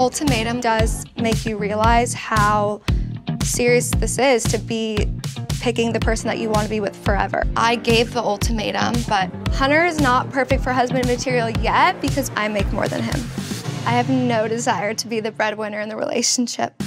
Ultimatum does make you realize how serious this is to be picking the person that you want to be with forever. I gave the ultimatum, but Hunter is not perfect for husband material yet because I make more than him. I have no desire to be the breadwinner in the relationship.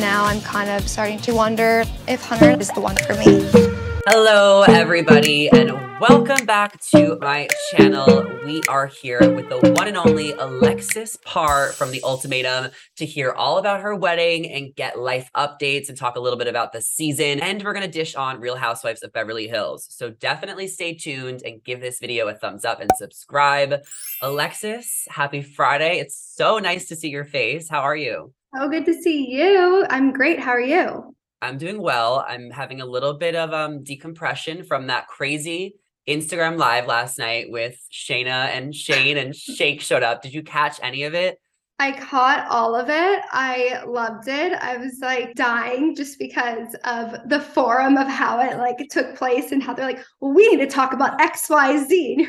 Now I'm kind of starting to wonder if Hunter is the one for me. Hello, everybody, and welcome back to my channel. We are here with the one and only Alexis Parr from The Ultimatum to hear all about her wedding and get life updates and talk a little bit about the season. And we're going to dish on Real Housewives of Beverly Hills. So definitely stay tuned and give this video a thumbs up and subscribe. Alexis, happy Friday. It's so nice to see your face. How are you? Oh, good to see you. I'm great. How are you? I'm doing well. I'm having a little bit of um decompression from that crazy Instagram live last night with Shaina and Shayne and Shake showed up. Did you catch any of it? I caught all of it. I loved it. I was like dying just because of the forum of how it like took place and how they're like, well, we need to talk about XYZ.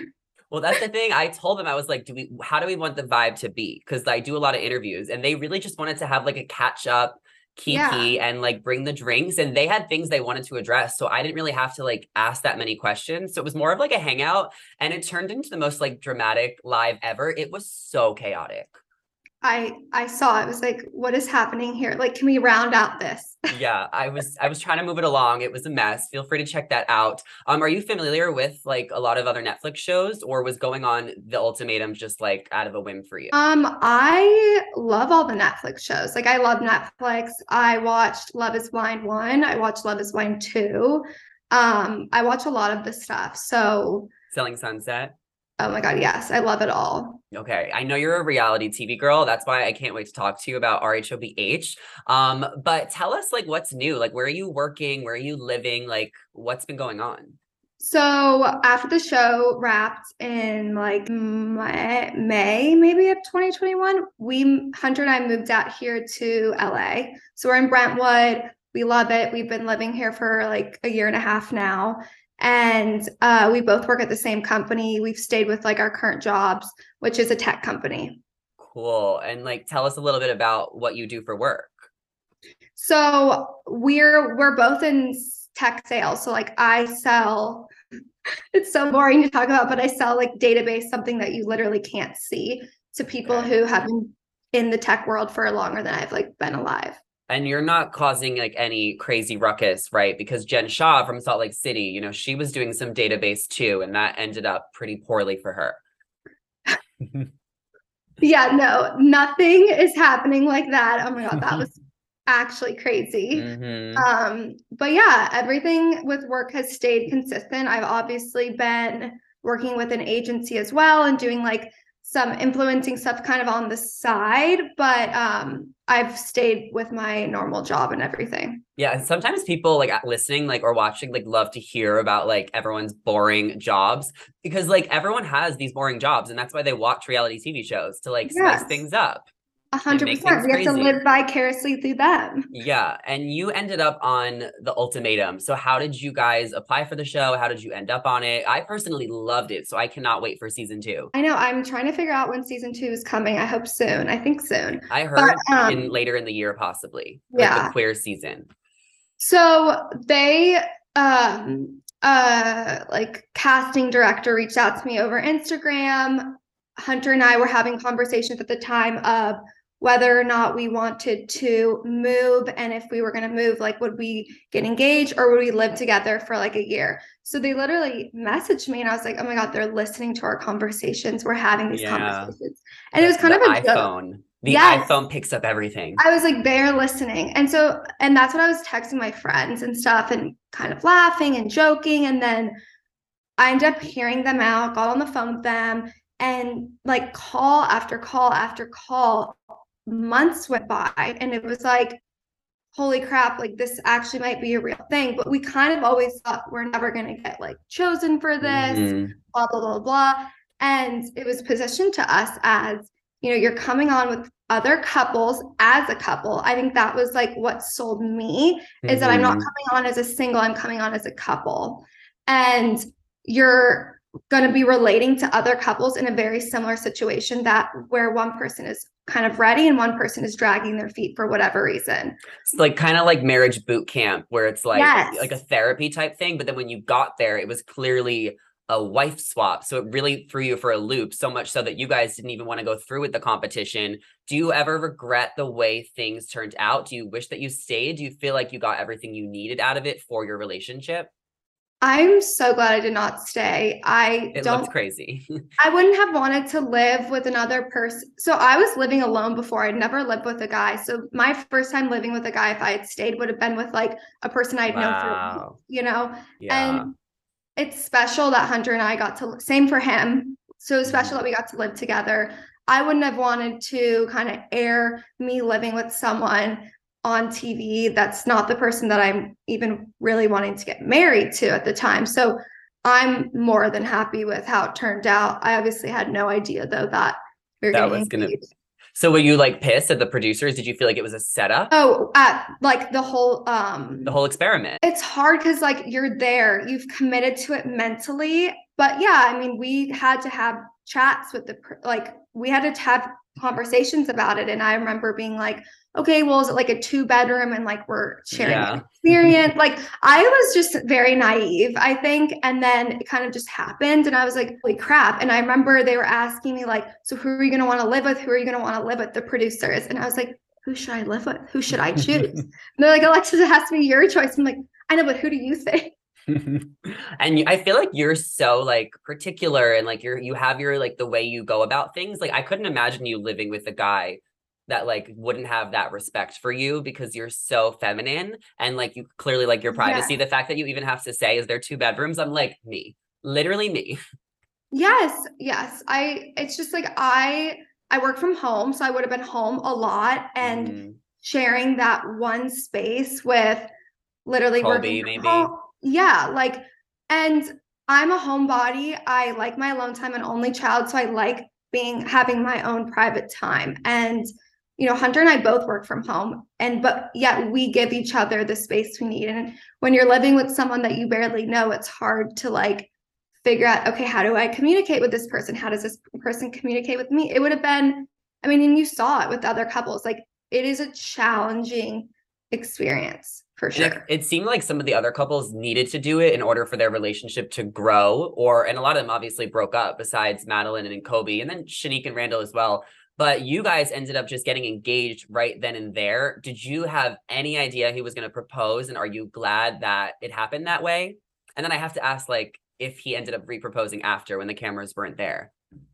Well, that's the thing. I told them I was like, do we how do we want the vibe to be? Because I do a lot of interviews and they really just wanted to have like a catch up Kiki yeah. and like bring the drinks and they had things they wanted to address so I didn't really have to like ask that many questions. So it was more of like a hangout and it turned into the most like dramatic live ever. It was so chaotic I I saw it was like what is happening here? Like can we round out this? Yeah I was I was trying to move it along. It was a mess. Feel free to check that out. Um are you familiar with like a lot of other Netflix shows or was going on the ultimatum just like out of a whim for you? Um I love all the Netflix shows. Like I love Netflix. I watched Love is Blind 1 I watched Love is Blind 2 um I watch a lot of the stuff. So Selling Sunset Oh my God, yes. I love it all. Okay. I know you're a reality TV girl. That's why I can't wait to talk to you about RHOBH. Um, but tell us like what's new? Like where are you working? Where are you living? Like what's been going on? So after the show wrapped in like May, May maybe of 2021, we Hunter and I moved out here to LA. So we're in Brentwood. We love it. We've been living here for like a year and a half now and uh, we both work at the same company. We've stayed with like our current jobs, which is a tech company. Cool. And like, tell us a little bit about what you do for work. So we're we're both in tech sales. So like, I sell. It's so boring to talk about, but I sell like database, something that you literally can't see to people who have been in the tech world for longer than I've like been alive and you're not causing like any crazy ruckus, right? Because Jen Shaw from Salt Lake City, you know, she was doing some database too, and that ended up pretty poorly for her. yeah, no, nothing is happening like that. Oh my god, that was actually crazy. Mm-hmm. Um, but yeah, everything with work has stayed consistent. I've obviously been working with an agency as well and doing like some influencing stuff kind of on the side, but um I've stayed with my normal job and everything. Yeah, and sometimes people like listening like or watching like love to hear about like everyone's boring jobs because like everyone has these boring jobs and that's why they watch reality TV shows to like yes. spice things up. A hundred percent. We have to live vicariously through them. Yeah. And you ended up on the ultimatum. So how did you guys apply for the show? How did you end up on it? I personally loved it. So I cannot wait for season two. I know. I'm trying to figure out when season two is coming. I hope soon. I think soon. I heard but, um, in later in the year, possibly. Like yeah. the queer season. So they um uh like casting director reached out to me over Instagram. Hunter and I were having conversations at the time of whether or not we wanted to move and if we were going to move like would we get engaged or would we live together for like a year? So they literally messaged me and i was like oh my god they're listening to our conversations. We're having these yeah. conversations. And it was kind the of a iphone joke. the yes. iphone picks up everything. I was like they're listening. And so and that's what i was texting my friends and stuff and kind of laughing and joking. And then i ended up hearing them out got on the phone with them and like call after call after call months went by and it was like holy crap like this actually might be a real thing but we kind of always thought we're never going to get like chosen for this mm-hmm. blah blah blah blah and it was positioned to us as you know you're coming on with other couples as a couple i think that was like what sold me mm-hmm. is that i'm not mm-hmm. coming on as a single i'm coming on as a couple and you're going to be relating to other couples in a very similar situation that where one person is kind of ready and one person is dragging their feet for whatever reason. It's like kind of like marriage boot camp where it's like Yes. like a therapy type thing, but then when you got there, it was clearly a wife swap. So it really threw you for a loop, so much so that you guys didn't even want to go through with the competition. Do you ever regret the way things turned out? Do you wish that you stayed? Do you feel like you got everything you needed out of it for your relationship? I'm so glad I did not stay. I It don't crazy. I wouldn't have wanted to live with another person. So I was living alone before. I'd never lived with a guy. So my first time living with a guy, if I had stayed, would have been with like a person I'd known for, Wow. you know. yeah. And it's special that Hunter and I got to. Same for him. So special mm-hmm. that we got to live together. I wouldn't have wanted to kind of air me living with someone on TV that's not the person that I'm even really wanting to get married to at the time. So I'm more than happy with how it turned out. I obviously had no idea though that we were That was gonna- engaged. so were you like pissed at the producers? Did you feel like it was a setup? Oh, at like the whole um The whole experiment. it's hard because like you're there you've committed to it mentally but yeah i mean we had to have chats with the like we had to have conversations about it and i remember being like okay well is it like a two bedroom and like we're sharing Yeah. experience like i was just very naive i think and then it kind of just happened and i was like holy crap and i remember they were asking me like so who are you going to want to live with who are you going to want to live with the producers and i was like who should i live with who should i choose and they're like, Alexis, it has to be your choice. I'm like, I know, but who do you think? and I feel like you're so like particular and like you're you have your like the way you go about things. Like I couldn't imagine you living with a guy that like wouldn't have that respect for you because you're so feminine and like you clearly like your privacy. The fact that you even have to say is there two bedrooms? I'm like me. Literally me. Yes, yes. I it's just like I I work from home, so I would have been home a lot and Mm. sharing that one space with literally Colby, working from maybe. home. Yeah, like and I'm a homebody. I like my alone time, an only child, so I like being having my own private time. And you know, Hunter and I both work from home, and but yet we give each other the space we need. And when you're living with someone that you barely know, it's hard to like figure out, okay, how do I communicate with this person? How does this person communicate with me? It would have been, I mean, and you saw it with other couples. Like it is a challenging experience for And it- sure. It, seemed like some of the other couples needed to do it in order for their relationship to grow, or and a lot of them obviously broke up. Besides Madlyn and Colby, and then Shanique and Randall as well. But you guys ended up just getting engaged right then and there. Did you have any idea he was going to propose, and are you glad that it happened that way? And then I have to ask, like, if he ended up re-proposing after when the cameras weren't there.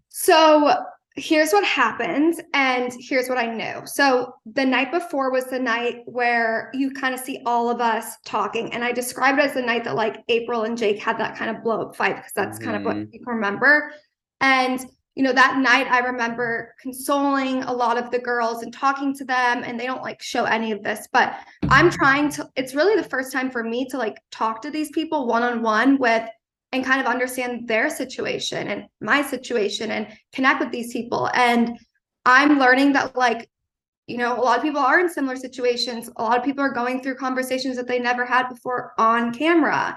So here's what happened, and here's what I knew. So the night before was the night where you kind of see all of us talking, and I described it as the night that like April and Jake had that kind of blow up fight because that's kind of what mm. people remember. And you know, that night I remember consoling a lot of the girls and talking to them, and they don't like show any of this, but I'm trying to, it's really the first time for me to like talk to these people one on one with and kind of understand their situation and my situation and connect with these people. And I'm learning that, like, you know, a lot of people are in similar situations. A lot of people are going through conversations that they never had before on camera.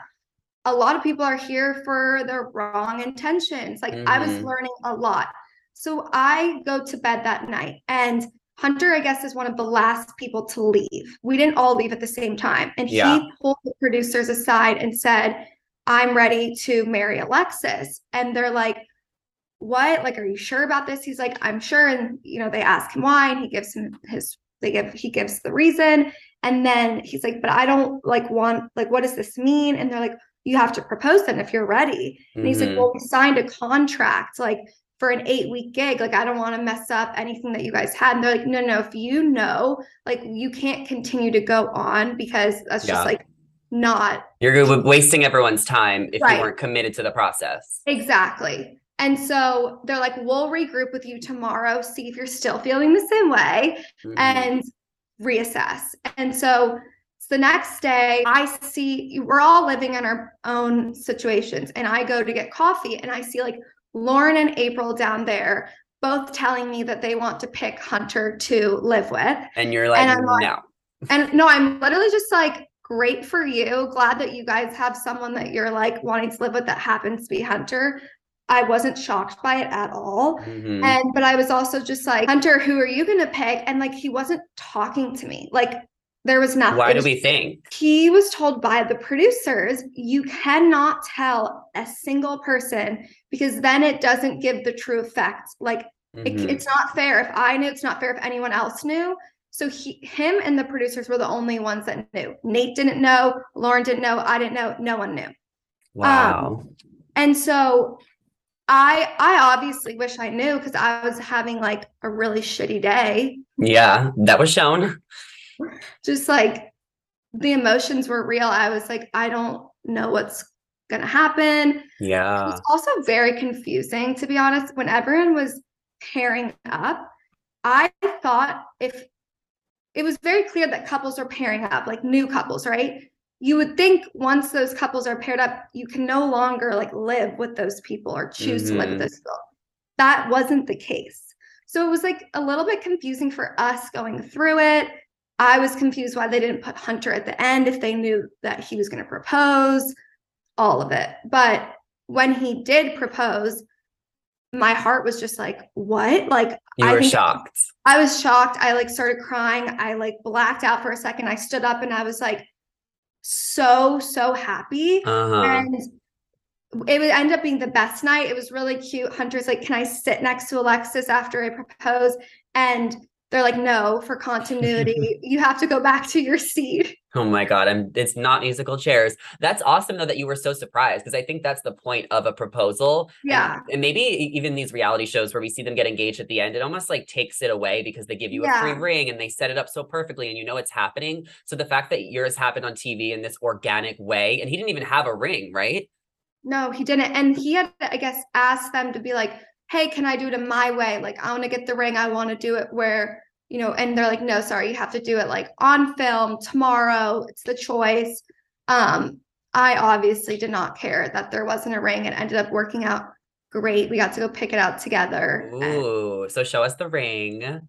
A lot of people are here for the wrong intentions. Like, I was Mhm. learning a lot. So I go to bed that night and Hunter, I guess, is one of the last people to leave. We didn't all leave at the same time. And Yeah. he pulled the producers aside and said, I'm ready to marry Alexis. And they're like, What? Like, are you sure about this? He's like, I'm sure. And, you know, they ask him why, and he gives him his, they give, he gives the reason. And then he's like, But I don't like want, like, what does this mean? And they're like, You have to propose then if you're ready. And he's like, Mhm. Well, we signed a contract. Like, for an eight week gig. Like, I don't want to mess up anything that you guys had. And they're like, no, no, if you know, like, you can't continue to go on because that's Yeah. just like not You're wasting everyone's time if Right. you weren't committed to the process. exactly. And so they're like, we'll regroup with you tomorrow, see if you're still feeling the same way Mhm. and reassess. And so it's the next day, I see we're all living in our own situations, and I go to get coffee, and I see like Lauren and April down there both telling me that they want to pick Hunter to live with. and you're like, and I'm like- no. And no, I'm literally just like, great for you. Glad that you guys have someone that you're like wanting to live with that happens to be Hunter. I wasn't shocked by it at all. Mhm. And but I was also just like, Hunter, who are you gonna pick? And like he wasn't talking to me. Like there was nothing. Why do we think? He was told by the producers, you cannot tell a single person because then it doesn't give the true effect. Like it, Mhm. it's not fair if I knew, it's not fair if anyone else knew. So he, him and the producers were the only ones that knew. Nate didn't know, Lauren didn't know, I didn't know, no one knew. Wow. And so I I obviously wish I knew because I was having like a really shitty day. yeah, that was shown. Just like the emotions were real. I was like, I don't know what's gonna happen. It Yeah. was also very confusing, to be honest. When everyone was pairing up, I thought if it was very clear that couples are pairing up, like new couples, right? You would think once those couples are paired up, you can no longer like live with those people or choose to live with Mhm. those people. That wasn't the case. So it was like a little bit confusing for us going through it. I was confused why they didn't put Hunter at the end if they knew that he was going to propose, all of it. But when he did propose, my heart was just like, what? Like, You I were shocked. I was shocked. I like started crying. I like blacked out for a second. I stood up and I was like so, so happy. Uh-huh. And it would end up being the best night. It was really cute. Hunter's like, Can I sit next to Alexis after I propose? And they're like, No, for continuity, you have to go back to your seat. Oh my god, I'm it's not musical chairs. That's awesome though that you were so surprised because I think that's the point of a proposal. Yeah. And, maybe e- even these reality shows where we see them get engaged at the end, it almost like takes it away because they give you a free ring and they set it up so perfectly and you know it's happening. So the fact that yours happened on TV in this organic way and he didn't even have a ring, right? No, he didn't. And he had, I guess, asked them to be like, Hey, can I do it in my way? Like, I want to get the ring. I want to do it where, you know, and they're like, No, sorry, you have to do it like on film tomorrow. It's the choice. Um, I obviously did not care that there wasn't a ring. It ended up working out great. We got to go pick it out together. and- Ooh, so show us the ring.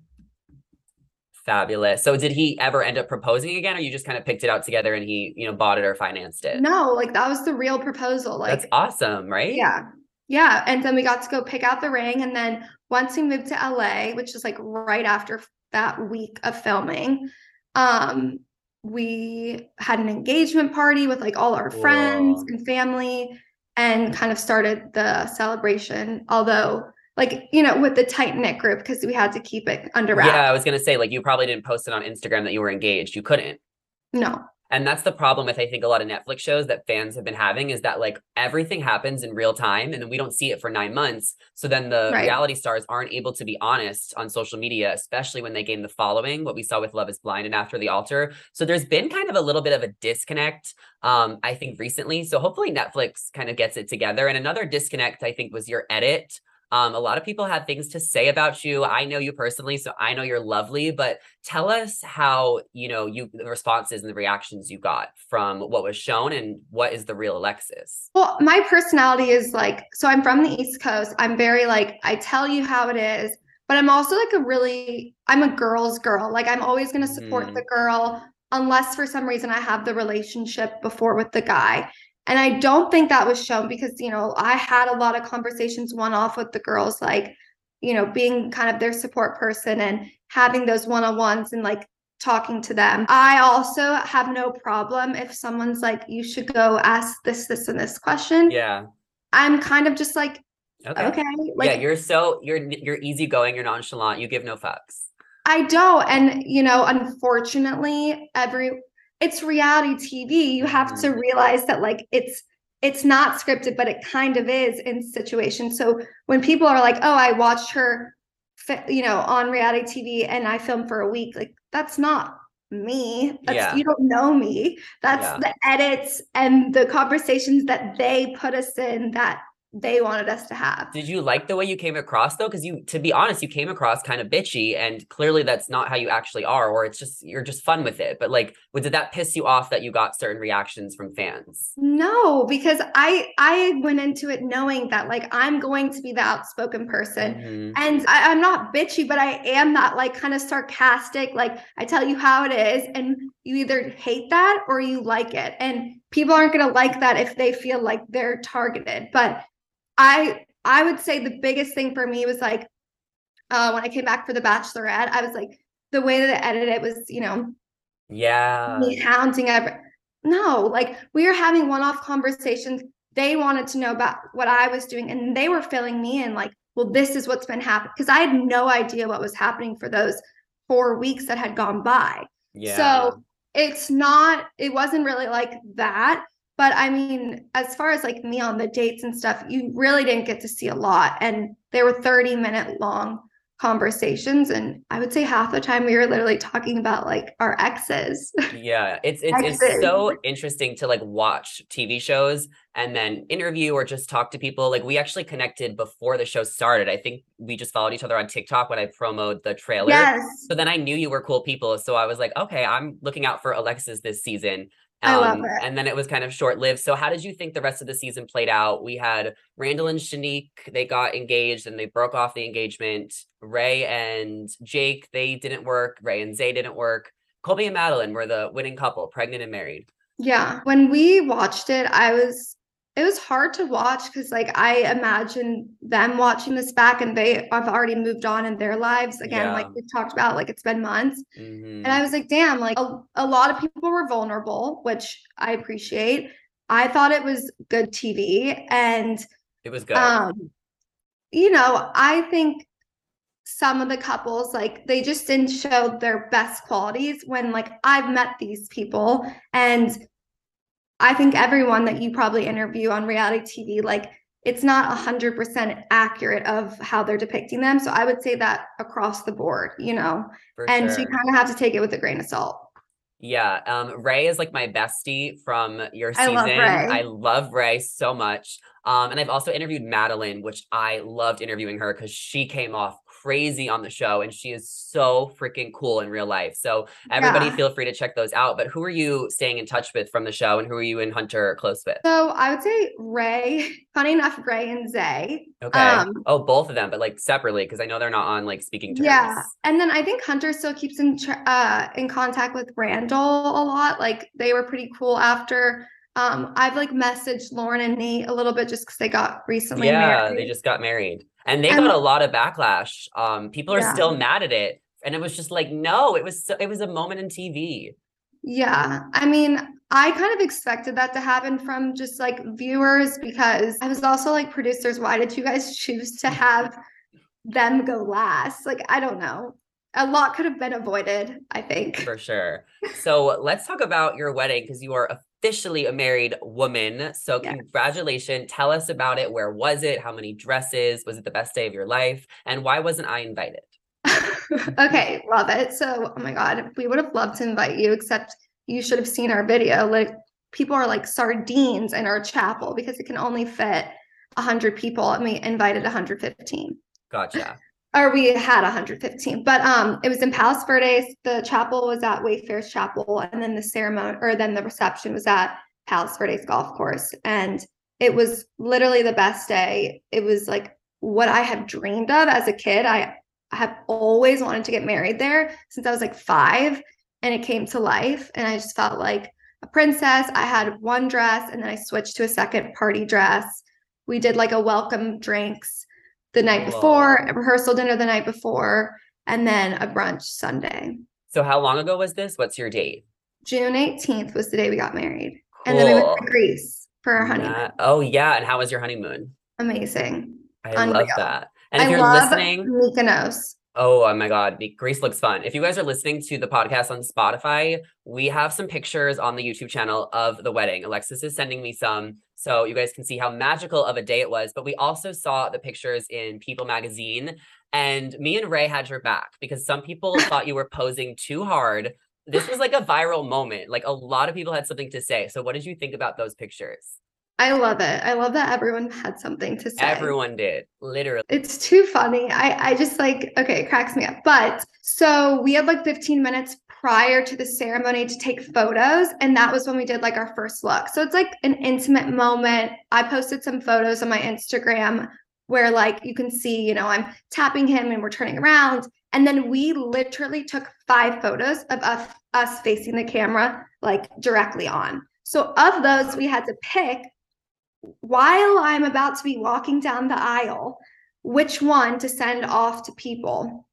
Fabulous. So did he ever end up proposing again or you just kind of picked it out together and he, you know, bought it or financed it? No, like that was the real proposal. Like, That's awesome, right? Yeah. Yeah. And then we got to go pick out the ring. And then once we moved to LA, which is like right after that week of filming, um, we had an engagement party with like all our friends Cool. and family and kind of started the celebration. Although, like, you know, with the tight knit group because we had to keep it under wraps. Yeah, I was gonna say, like, you probably didn't post it on Instagram that you were engaged. You couldn't. No. And that's the problem with I think a lot of Netflix shows that fans have been having is that like everything happens in real time and then we don't see it for nine months. So then the Right. reality stars aren't able to be honest on social media, especially when they gain the following, what we saw with Love is Blind and After the Altar. So there's been kind of a little bit of a disconnect, um, I think recently. So hopefully Netflix kind of gets it together. And another disconnect, I think, was your edit. Um, a lot of people had things to say about you. I know you personally, so I know you're lovely, but tell us how, you know, you the responses and the reactions you got from what was shown and what is the real Alexis. Well, my personality is like, so I'm from the East Coast. I'm very like, I tell you how it is, but I'm also like a really, I'm a girl's girl. Like, I'm always going to support Mhm. the girl unless for some reason I have the relationship before with the guy. And I don't think that was shown because, you know, I had a lot of conversations one off with the girls, like, you know, being kind of their support person and having those one on ones and like talking to them. I also have no problem if someone's like, you should go ask this, this, and this question. Yeah. I'm kind of just like, Okay. okay, like yeah, you're so you're you're easygoing, you're nonchalant, you give no fucks. I don't. And you know, unfortunately, every it's reality TV. You have to mm-hmm. realize that like it's it's not scripted, but it kind of is in situations. So when people are like, "Oh, I watched her," you know, on reality TV, and I filmed for a week, like that's not me. That's Yeah. you don't know me. That's Yeah. the edits and the conversations that they put us in that they wanted us to have. Did you like the way you came across though? Because you, to be honest, you came across kind of bitchy, and clearly that's not how you actually are, or it's just you're just fun with it. But like, did that piss you off that you got certain reactions from fans? No, because I I went into it knowing that like I'm going to be the outspoken person. Mhm. And I, I'm not bitchy, but I am that like kind of sarcastic, like I tell you how it is, and you either hate that or you like it. And people aren't gonna like that if they feel like they're targeted. But I I would say the biggest thing for me was like uh, when I came back for the Bachelorette, I was like the way that it edited it was, you know, yeah, me hounding every. No, like we were having one-off conversations. They wanted to know about what I was doing, and they were filling me in, like, well, this is what's been happening because I had no idea what was happening for those four weeks that had gone by. yeah. So it's not, it wasn't really like that. But I mean, as far as like me on the dates and stuff, you really didn't get to see a lot. And they were 30 minute long conversations. And I would say half the time we were literally talking about like our exes. yeah it's it's, it's so interesting to like watch tv shows and then interview or just talk to people like we actually connected before the show started i think we just followed each other on tiktok when i promoted the trailer yes. so then i knew you were cool people so i was like okay i'm looking out for alexis this season I love Um, it. and then it was kind of short lived. So, how did you think the rest of the season played out? We had Randall and Shanique, they got engaged and they broke off the engagement. Ray and Jake, they didn't work. Ray and Zay didn't work. Colby and Madlyn were the winning couple, pregnant and married. Yeah. When we watched it, I was, it was hard to watch because like I imagine them watching this back and they have already moved on in their lives. Again, like Yeah. we talked about, like it's been months. Mhm. And I was like, damn, like a, a lot of people were vulnerable, which I appreciate. I thought it was good TV. And It was good. um, you know, I think some of the couples like they just didn't show their best qualities when like I've met these people and I think everyone that you probably interview on reality TV like it's not a hundred percent accurate of how they're depicting them. So I would say that across the board, you know, for and sure. so you kind of have to take it with a grain of salt. Yeah, um, Ray is like my bestie from your season. I love Ray. I love Ray so much. Um, and I've also interviewed Madlyn, which I loved interviewing her because she came off crazy on the show and she is so freaking cool in real life. So everybody Yeah. feel free to check those out. But who are you staying in touch with from the show and who are you and Hunter close with? So I would say Ray, funny enough, Ray and Zay. Okay. Um, oh, both of them, but like separately because I know they're not on like speaking terms. Yeah, and then I think Hunter still keeps in tr- uh in contact with Randall a lot. Like they were pretty cool after. Um, I've like messaged Lauren and Nate a little bit just because they got recently yeah, married. they just got married. And they And- got a lot of backlash. Um, people are Yeah. still mad at it. And it was just like, no, it was so, it was a moment in TV. Yeah, I mean, I kind of expected that to happen from just like viewers because I was also like producers. Why did you guys choose to have them go last? Like, I don't know. A lot could have been avoided. I think. For sure. So let's talk about your wedding because you are officially a married woman. So Yes. congratulations. Tell us about it. Where was it? How many dresses? Was it the best day of your life? And why wasn't I invited? okay, love it. So, oh my God, we would have loved to invite you, except you should have seen our video. Like, people are like sardines in our chapel because it can only fit 100 people, and we invited 115. Gotcha. Or we had 115, but um, it was in Palos Verdes. The chapel was at Wayfarers Chapel, and then the ceremony, or then the reception was at Palos Verdes Golf Course, and it was literally the best day. It was like what I have dreamed of as a kid. I I have always wanted to get married there since I was like five, and it came to life. And I just felt like a princess. I had one dress, and then I switched to a second party dress. We did like a welcome drinks the night before, Whoa. a rehearsal dinner the night before, and then a brunch Sunday. So how long ago was this? What's your date? June 18th was the day we got married. And then we went to Greece for our honeymoon. Nah- Oh yeah. And how was your honeymoon? Amazing. I love that. And if I you're love listening, Mykonos. Oh, oh my God. the- Greece looks fun. If you guys are listening to the podcast on Spotify, we have some pictures on the YouTube channel of the wedding. Alexis is sending me some so you guys can see how magical of a day it was. But we also saw the pictures in People magazine, and me and Ray had your back because some people thought you were posing too hard. This was like a viral moment. Like a lot of people had something to say. So, what did you think about those pictures? I love it. I love that everyone had something to say. Everyone did, literally. It's too funny. I I just like okay, it cracks me up. But so we had like 15 minutes prior to the ceremony to take photos and that was when we did like our first look. So it's like an intimate moment. I posted some photos on my Instagram where like you can see, you know, I'm tapping him and we're turning around and then we literally took five photos of us us facing the camera like directly on. So of those we had to pick while I'm about to be walking down the aisle, which one to send off to people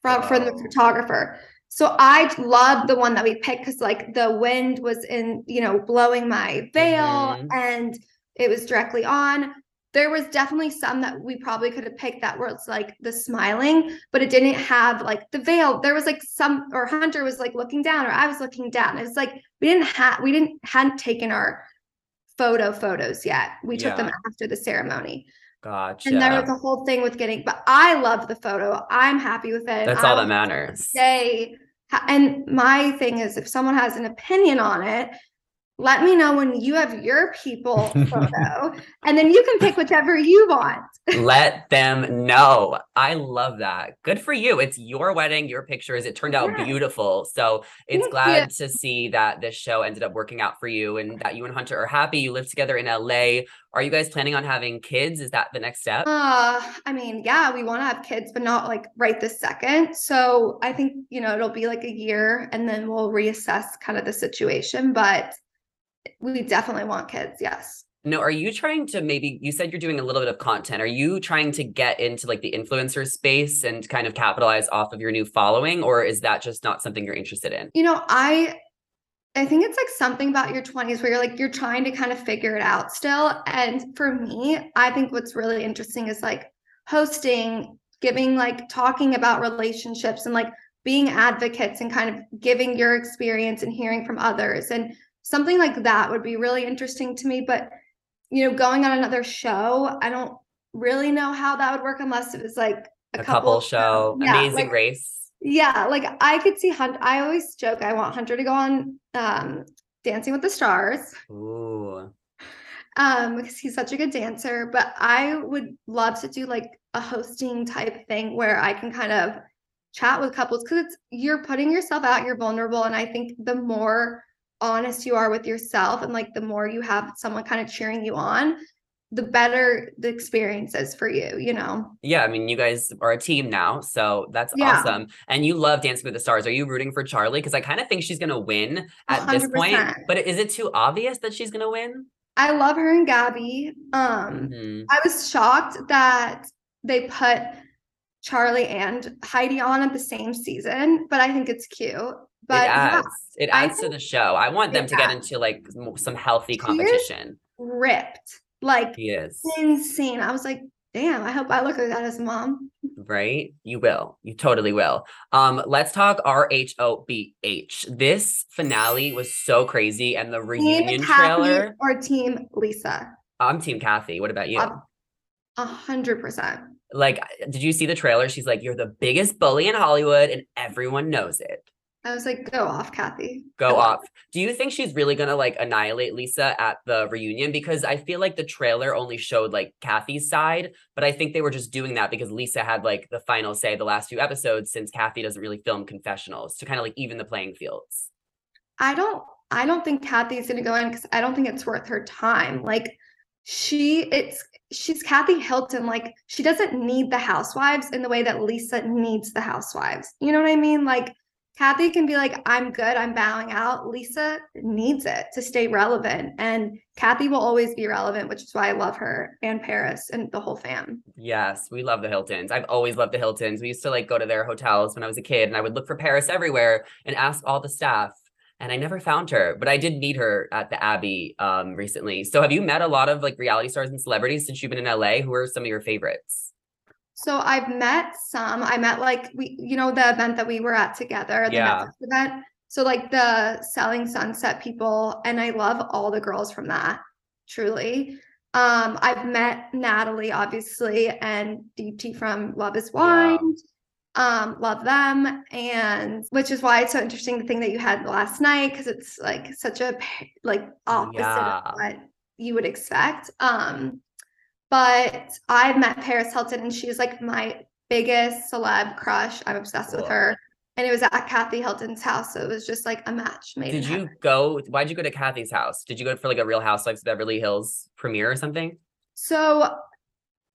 from from the photographer. So I love the one that we picked because like the wind was in, you know, blowing my veil Mhm. and it was directly on. There was definitely some that we probably could have picked that was like the smiling, but it didn't have like the veil. There was like some or Hunter was like looking down or I was looking down. It was like we didn't have we didn't hadn't taken our photo photos yet. We took them after the ceremony. Gotcha. And there was a whole thing with getting, but I love the photo. I'm happy with it. That's I all that matters. Say, and my thing is, if someone has an opinion on it, let me know when you have your people photo, and then you can pick whichever you want. Let them know. I love that. Good for you. It's your wedding, your pictures. It turned out Yeah. beautiful. So it's Thank glad to see that this show ended up working out for you and that you and Hunter are happy. You live together in LA. Are you guys planning on having kids? Is that the next step? Uh, I mean, yeah, we want to have kids, but not like right this second. So I think, you know, it'll be like a year and then we'll reassess kind of the situation, but we definitely want kids. Yes. No, are you trying to maybe you said you're doing a little bit of content. Are you trying to get into like the influencer space and kind of capitalize off of your new following or is that just not something you're interested in? You know, I I think it's like something about your 20s where you're like you're trying to kind of figure it out still. And for me, I think what's really interesting is like hosting, giving like talking about relationships and like being advocates and kind of giving your experience and hearing from others and something like that would be really interesting to me, but you know, going on another show, I don't really know how that would work unless it was like A, couple, show, Yeah, amazing like- race. yeah, like I could see Hunter. I always joke I want Hunter to go on um Dancing with the Stars Ooh. um because he's such a good dancer, but I would love to do like a hosting type thing where I can kind of chat with couples cuz it's you're putting yourself out, you're vulnerable and I think the more honest you are with yourself and like the more you have someone kind of cheering you on, the better the experience is for you, you know. Yeah, I mean, you guys are a team now, so that's Yeah. awesome. And you love Dancing with the Stars. Are you rooting for Charli? Because I kind of think she's gonna win at this point. But is it too obvious that she's gonna win? I love her and Gabby. Um Mhm. I was shocked that they put Charli and Heidi on at the same season, but I think it's cute. But it yeah, adds. It adds to the show. I want them to get into like some healthy competition. ripped, like He is insane. I was like, damn, I hope I look like that as a mom. right. You will. You totally will. Um, let's talk R H O B H. This finale was so crazy, and the Team reunion Kathy trailer. or team Lisa. I'm Team Kathy. What about you? A hundred percent. like did you see the trailer she's like you're the biggest bully in hollywood and everyone knows it I was like, go off, Kathy. go off do you think she's really gonna like annihilate lisa at the reunion because i feel like the trailer only showed like kathy's side but i think they were just doing that because lisa had like the final say the last few episodes since kathy doesn't really film confessionals to kind of like even the playing fields I don't I don't think Kathy's gonna go in because I don't think it's worth her time. Like she it's she's Kathy Hilton. Like she doesn't need the housewives in the way that Lisa needs the housewives. You know what I mean? Like Kathy can be like, I'm good, I'm bowing out. Lisa needs it to stay relevant. And Kathy will always be relevant, which is why I love her and Paris and the whole fam. Yes, we love the Hiltons. I've always loved the Hiltons. We used to like go to their hotels when I was a kid and I would look for Paris everywhere and ask all the staff. And I never found her, but I did meet her at the Abbey um recently. So have you met a lot of like reality stars and celebrities since you've been in LA? Who are some of your favorites? So I've met some. I met like we, you know, the event that we were at together, the Yeah. Event. So like the Selling Sunset people, and I love all the girls from that. Truly, um, I've met Natalie, obviously, and Deepti from Love Is Yeah. Blind. Um, love them, and which is why it's so interesting the thing that you had last night because it's like such a like opposite Yeah. of what you would expect. Um, but I've met Paris Hilton and she's like my biggest celeb crush. I'm obsessed with her. And it was at Kathy Hilton's house. So it was just like a match made. Did you heaven. go? Why'd you go to Kathy's house? Did you go for like a Real Housewives of Beverly Hills premiere or something? So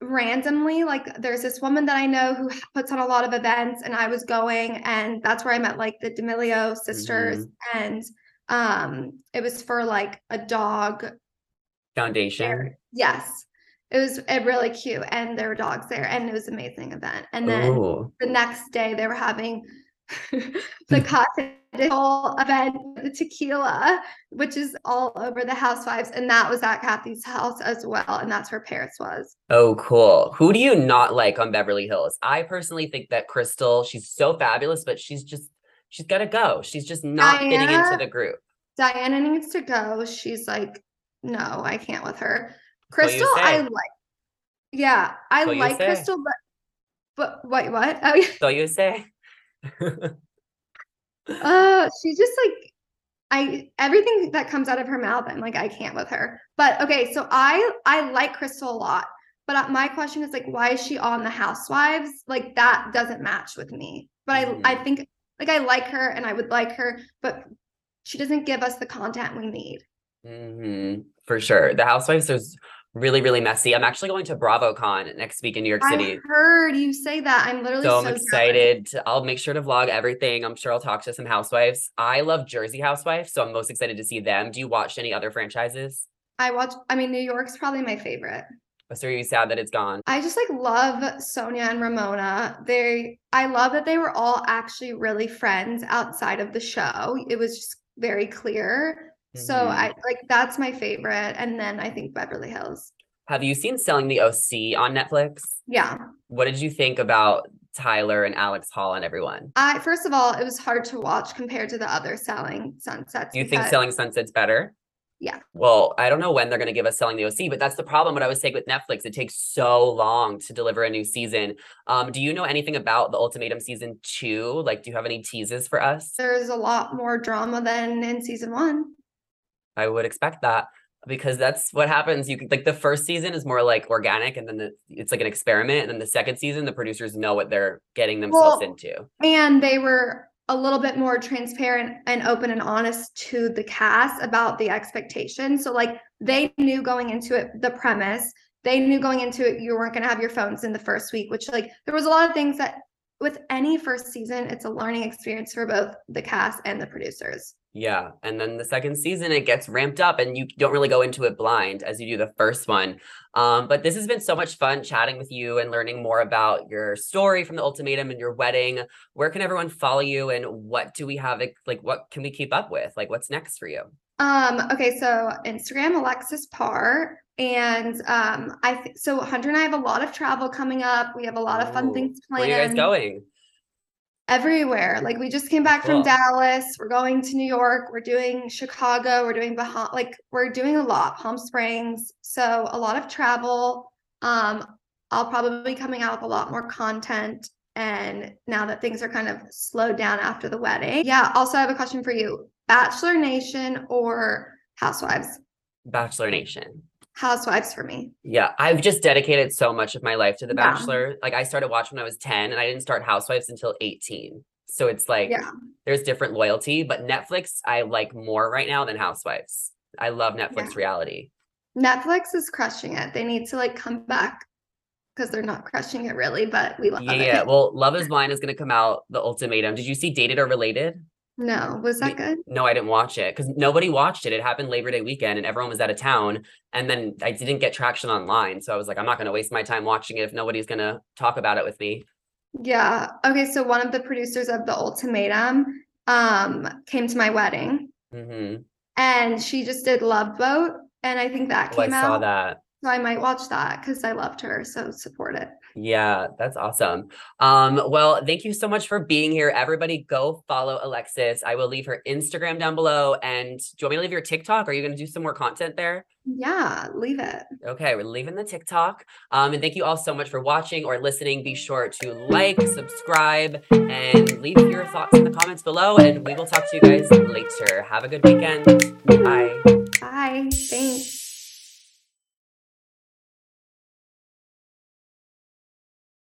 randomly, like there's this woman that I know who puts on a lot of events, and I was going, and that's where I met like the D'Amelio sisters, Mm-hmm. and um, it was for like a dog foundation. Yes. It was really cute. And there were dogs there and it was an amazing event. And then Ooh. the next day they were having the cocktail event, the tequila, which is all over the housewives. And that was at Kathy's house as well. And that's where Paris was. Oh, cool. Who do you not like on Beverly Hills? I personally think that Crystal, she's so fabulous, but she's just she's got to go. She's just not fitting into the group. Diana needs to go. She's like, no, I can't with her. Crystal, I like. Yeah, I So like. Crystal, but but wait, what? Oh, yeah. So you say? Uh, she's just like I everything that comes out of her mouth, I'm like, I can't with her. But okay, so I I like Crystal a lot. But my question is like, why is she on the Housewives? Like that doesn't match with me. But I I Mhm. think like I like her and I would like her, but she doesn't give us the content we need. hmm For sure. The Housewives is really, really messy. I'm actually going to BravoCon next week in New York City. I heard you say that. I'm literally So so, I'm excited. I'll make sure to vlog everything. I'm sure I'll talk to some housewives. I love Jersey Housewives, so I'm most excited to see them. Do you watch any other franchises? I watch. I mean, New York's probably my favorite. Oh, so are you sad that it's gone? I just like love Sonja and Ramona. They I love that they were all actually really friends outside of the show. It was just very clear. So Mhm. I like that's my favorite. And then I think Beverly Hills. Have you seen Selling the OC on Netflix? Yeah. What did you think about Tyler and Alex Hall and everyone? I first of all, it was hard to watch compared to the other selling sunsets. Do you think Selling Sunset's better? Yeah. Well, I don't know when they're going to give us Selling the OC, but that's the problem. What I was saying with Netflix, it takes so long to deliver a new season. Um, do you know anything about the Ultimatum season two? Like, do you have any teases for us? there's a lot more drama than in season one. I would expect that because that's what happens. You could like the first season is more like organic, and then the, it's like an experiment, and then the second season, the producers know what they're getting themselves Well, into. And they were a little bit more transparent and open and honest to the cast about the expectation. So like they knew going into it the premise. They knew going into it you weren't going to have your phones in the first week, which like there was a lot of things that with any first season it's a learning experience for both the cast and the producers. Yeah. And then the second season, it gets ramped up and you don't really go into it blind as you do the first one. Um, but this has been so much fun chatting with you and learning more about your story from the ultimatum and your wedding. Where can everyone follow you and what do we have? Like, what can we keep up with? Like, what's next for you? Um okay, so Instagram Alexis Parr and um I th- so Hunter and I have a lot of travel coming up. We have a lot of fun things Where planned. are you guys going? everywhere. Like we just came back Cool. from Dallas. We're going to New York. We're doing Chicago. We're doing Bahama. Like we're doing a lot. Palm Springs. So a lot of travel. Um, I'll probably be coming out with a lot more content. And now that things are kind of slowed down after the wedding. Yeah. Also, I have a question for you: Bachelor Nation or Housewives? Bachelor Nation. Housewives for me. Yeah, I've just dedicated so much of my life to The Yeah. Bachelor. Like I started watching when I was 10 and I didn't start Housewives until 18. So it's like Yeah. there's different loyalty, but Netflix I like more right now than Housewives. I love Netflix Yeah. reality. Netflix is crushing it. They need to like come back because they're not crushing it really, but we love Yeah, it. yeah. Well, Love is Blind is going to come out the ultimatum. Did you see Dated or Related? No, was that good? No, I didn't watch it because nobody watched it. It happened Labor Day weekend and everyone was out of town. And then I didn't get traction online. So I was like, I'm not going to waste my time watching it if nobody's going to talk about it with me. Yeah. Okay. So one of the producers of the ultimatum um came to my wedding hmm and she just did Love Boat. And I think that Oh, I came saw out. that. So I might watch that because I loved her. So support it. Yeah, that's awesome. Um, well, thank you so much for being here. Everybody go follow Alexis. I will leave her Instagram down below. And do you want me to leave your TikTok? Are you going to do some more content there? Yeah, leave it. Okay, we're leaving the TikTok. Um, and thank you all so much for watching or listening. Be sure to like, subscribe, and leave your thoughts in the comments below. And we will talk to you guys later. Have a good weekend. Bye. Bye. Thanks.